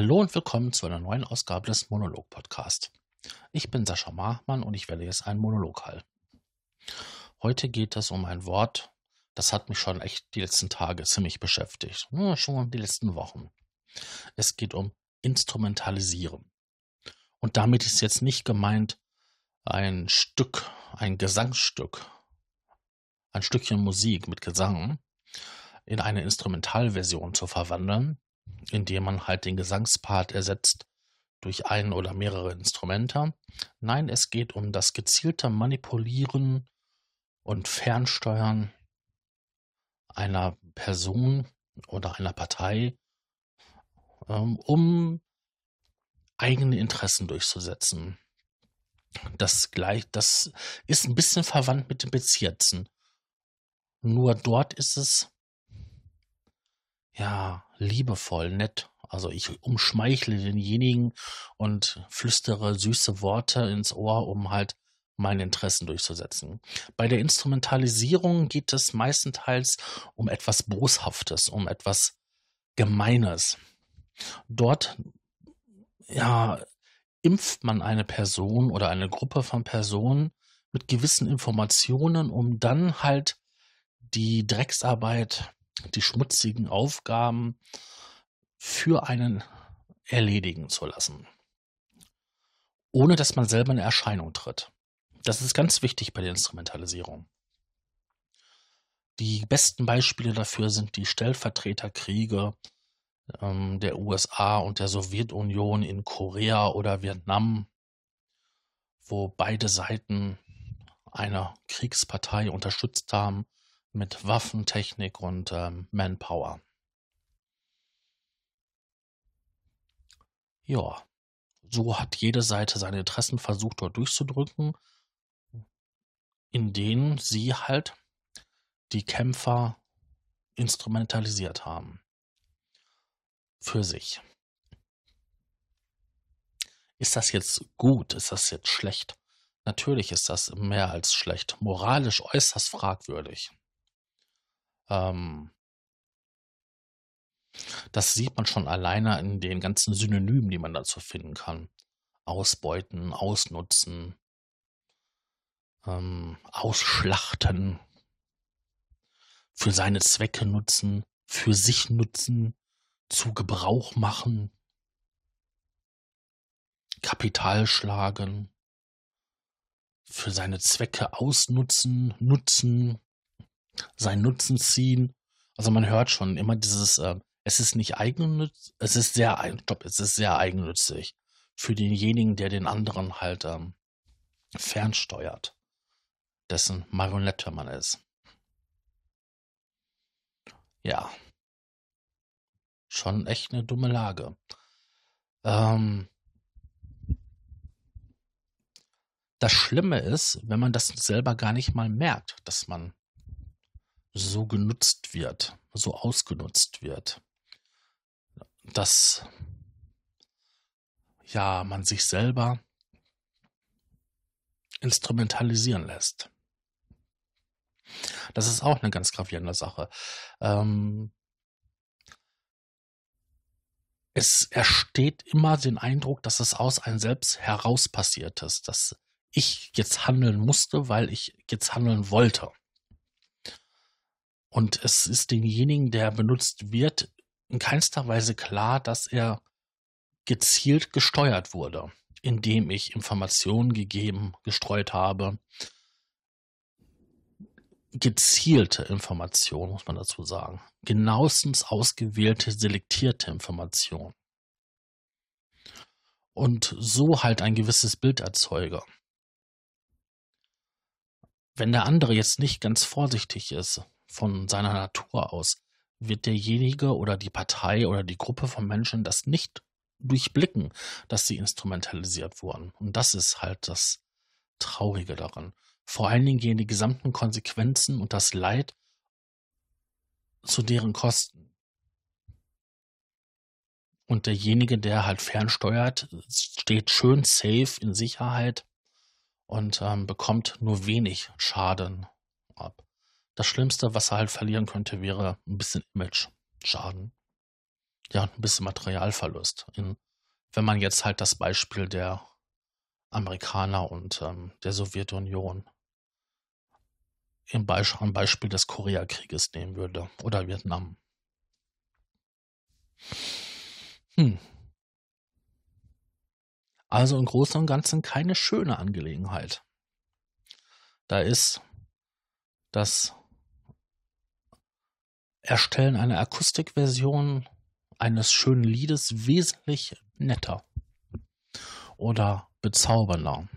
Hallo und willkommen zu einer neuen Ausgabe des Monolog-Podcast. Ich bin Sascha Machmann und ich werde jetzt einen Monolog halten. Heute geht es um ein Wort, das hat mich schon echt die letzten Tage ziemlich beschäftigt. Ja, schon die letzten Wochen. Es geht um Instrumentalisieren. Und damit ist jetzt nicht gemeint ein Stück, ein Gesangsstück, ein Stückchen Musik mit Gesang in eine Instrumentalversion zu verwandeln, indem man halt den Gesangspart ersetzt durch ein oder mehrere Instrumente. Nein, es geht um das gezielte Manipulieren und Fernsteuern einer Person oder einer Partei, ähm, um eigene Interessen durchzusetzen. Das gleich, das ist ein bisschen verwandt mit dem Bezirzen. Nur dort ist es ja, liebevoll, nett. Also ich umschmeichle denjenigen und flüstere süße Worte ins Ohr, um halt meine Interessen durchzusetzen. Bei der Instrumentalisierung geht es meistenteils um etwas Boshaftes, um etwas Gemeines. Dort, ja, impft man eine Person oder eine Gruppe von Personen mit gewissen Informationen, um dann halt die Drecksarbeit die schmutzigen Aufgaben für einen erledigen zu lassen, ohne dass man selber in Erscheinung tritt. Das ist ganz wichtig bei der Instrumentalisierung. Die besten Beispiele dafür sind die Stellvertreterkriege ähm, der USA und der Sowjetunion in Korea oder Vietnam, wo beide Seiten eine Kriegspartei unterstützt haben mit Waffentechnik und ähm, Manpower. Ja, so hat jede Seite seine Interessen versucht dort durchzudrücken, in denen sie halt die Kämpfer instrumentalisiert haben. Für sich. Ist das jetzt gut? Ist das jetzt schlecht? Natürlich ist das mehr als schlecht. Moralisch äußerst fragwürdig. Ähm, das sieht man schon alleine in den ganzen Synonymen, die man dazu finden kann. Ausbeuten, ausnutzen, ähm, ausschlachten, für seine Zwecke nutzen, für sich nutzen, zu Gebrauch machen, Kapital schlagen, für seine Zwecke ausnutzen, nutzen, seinen Nutzen ziehen. Also man hört schon immer dieses, äh, es ist nicht eigennützig, es ist sehr, stopp, es ist sehr eigennützig für denjenigen, der den anderen halt ähm, fernsteuert, dessen Marionette man ist. Ja. Schon echt eine dumme Lage. Ähm, das Schlimme ist, wenn man das selber gar nicht mal merkt, dass man so genutzt wird, so ausgenutzt wird, dass ja man sich selber instrumentalisieren lässt. Das ist auch eine ganz gravierende Sache. Ähm, es ersteht immer den Eindruck, dass es aus einem selbst heraus passiert ist, dass ich jetzt handeln musste, weil ich jetzt handeln wollte. Und es ist demjenigen, der benutzt wird, in keinster Weise klar, dass er gezielt gesteuert wurde, indem ich Informationen gegeben, gestreut habe. Gezielte Informationen, muss man dazu sagen. Genauestens ausgewählte, selektierte Informationen. Und so halt ein gewisses Bild erzeuge. Wenn der andere jetzt nicht ganz vorsichtig ist, von seiner Natur aus wird derjenige oder die Partei oder die Gruppe von Menschen das nicht durchblicken, dass sie instrumentalisiert wurden. Und das ist halt das Traurige daran. Vor allen Dingen gehen die gesamten Konsequenzen und das Leid zu deren Kosten. Und derjenige, der halt fernsteuert, steht schön safe in Sicherheit und ähm, bekommt nur wenig Schaden ab. Das Schlimmste, was er halt verlieren könnte, wäre ein bisschen Image-Schaden. ja, ein bisschen Materialverlust. In, wenn man jetzt halt das Beispiel der Amerikaner und ähm, der Sowjetunion im Beispiel des Koreakrieges nehmen würde oder Vietnam. Hm. Also im Großen und Ganzen keine schöne Angelegenheit. Da ist das Erstellen einer Akustikversion eines schönen Liedes wesentlich netter oder bezaubernder.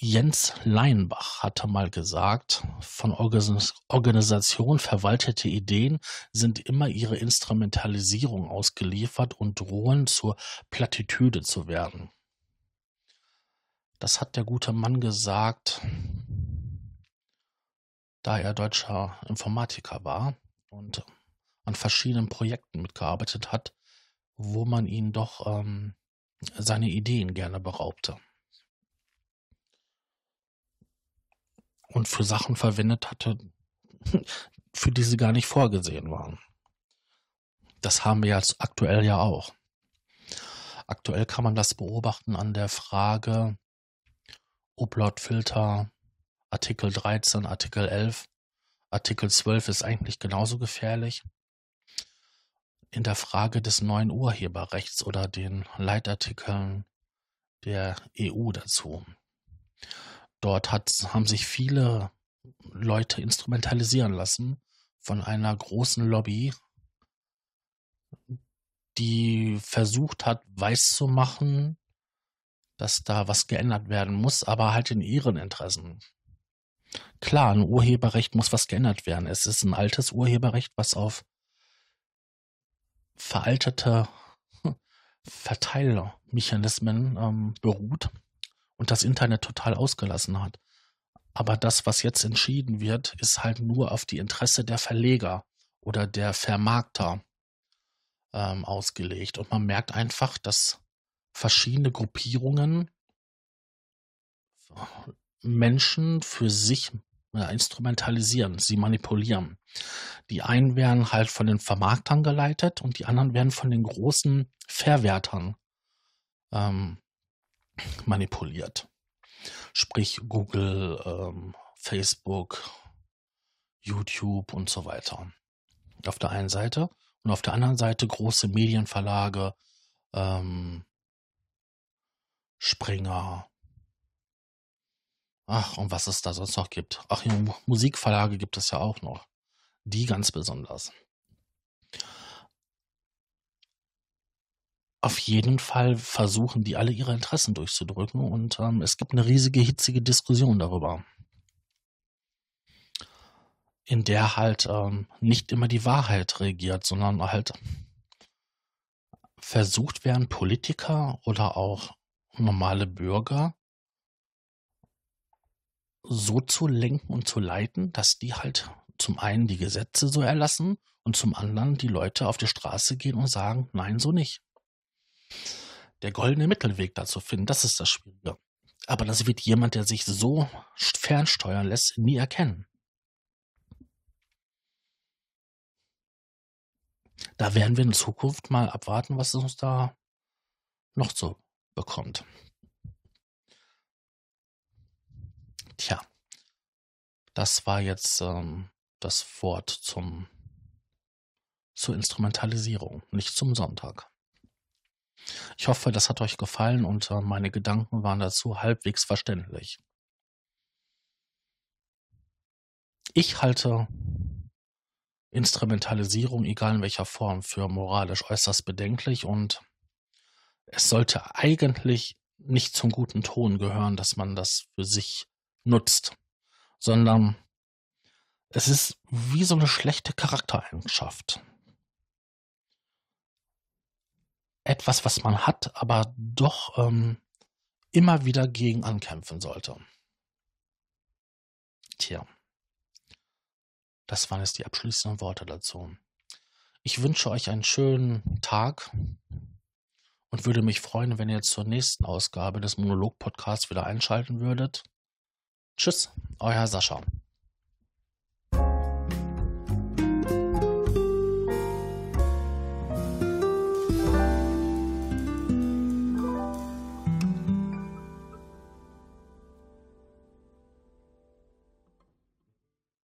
Jens Leinbach hatte mal gesagt, von Organisation verwaltete Ideen sind immer ihre Instrumentalisierung ausgeliefert und drohen zur Plattitüde zu werden. Das hat der gute Mann gesagt, da er deutscher Informatiker war und an verschiedenen Projekten mitgearbeitet hat, wo man ihn doch ähm, seine Ideen gerne beraubte. Und für Sachen verwendet hatte, für die sie gar nicht vorgesehen waren. Das haben wir jetzt aktuell ja auch. Aktuell kann man das beobachten an der Frage, Upload-Filter, Artikel 13, Artikel 11, Artikel 12 ist eigentlich genauso gefährlich. In der Frage des neuen Urheberrechts oder den Leitartikeln der EU dazu. Dort hat, haben sich viele Leute instrumentalisieren lassen von einer großen Lobby, die versucht hat, weiszumachen, dass da was geändert werden muss, aber halt in ihren Interessen. Klar, ein Urheberrecht muss was geändert werden. Es ist ein altes Urheberrecht, was auf veraltete Verteilmechanismen ähm, beruht und das Internet total ausgelassen hat. Aber das, was jetzt entschieden wird, ist halt nur auf die Interesse der Verleger oder der Vermarkter ähm, ausgelegt. Und man merkt einfach, dass verschiedene Gruppierungen Menschen für sich instrumentalisieren, sie manipulieren. Die einen werden halt von den Vermarktern geleitet und die anderen werden von den großen Verwertern ähm, manipuliert. Sprich Google, ähm, Facebook, YouTube und so weiter. Auf der einen Seite und auf der anderen Seite große Medienverlage, ähm, Springer, Ach, und was es da sonst noch gibt. Ach, Musikverlage gibt es ja auch noch. Die ganz besonders. Auf jeden Fall versuchen die alle ihre Interessen durchzudrücken und ähm, es gibt eine riesige, hitzige Diskussion darüber. In der halt ähm, nicht immer die Wahrheit regiert, sondern halt versucht werden, Politiker oder auch normale Bürger so zu lenken und zu leiten, dass die halt zum einen die Gesetze so erlassen und zum anderen die Leute auf die Straße gehen und sagen, nein, so nicht. Der goldene Mittelweg dazu finden, das ist das Schwierige. Aber das wird jemand, der sich so fernsteuern lässt, nie erkennen. Da werden wir in Zukunft mal abwarten, was es uns da noch so bekommt. Tja, das war jetzt ähm, das Wort zum zur Instrumentalisierung, nicht zum Sonntag. Ich hoffe, das hat euch gefallen und äh, meine Gedanken waren dazu halbwegs verständlich. Ich halte Instrumentalisierung, egal in welcher Form, für moralisch äußerst bedenklich und es sollte eigentlich nicht zum guten Ton gehören, dass man das für sich nutzt, sondern es ist wie so eine schlechte Charaktereigenschaft. Etwas, was man hat, aber doch ähm, immer wieder gegen ankämpfen sollte. Tja, das waren jetzt die abschließenden Worte dazu. Ich wünsche euch einen schönen Tag und würde mich freuen, wenn ihr zur nächsten Ausgabe des Monolog-Podcasts wieder einschalten würdet. Tschüss, euer Sascha.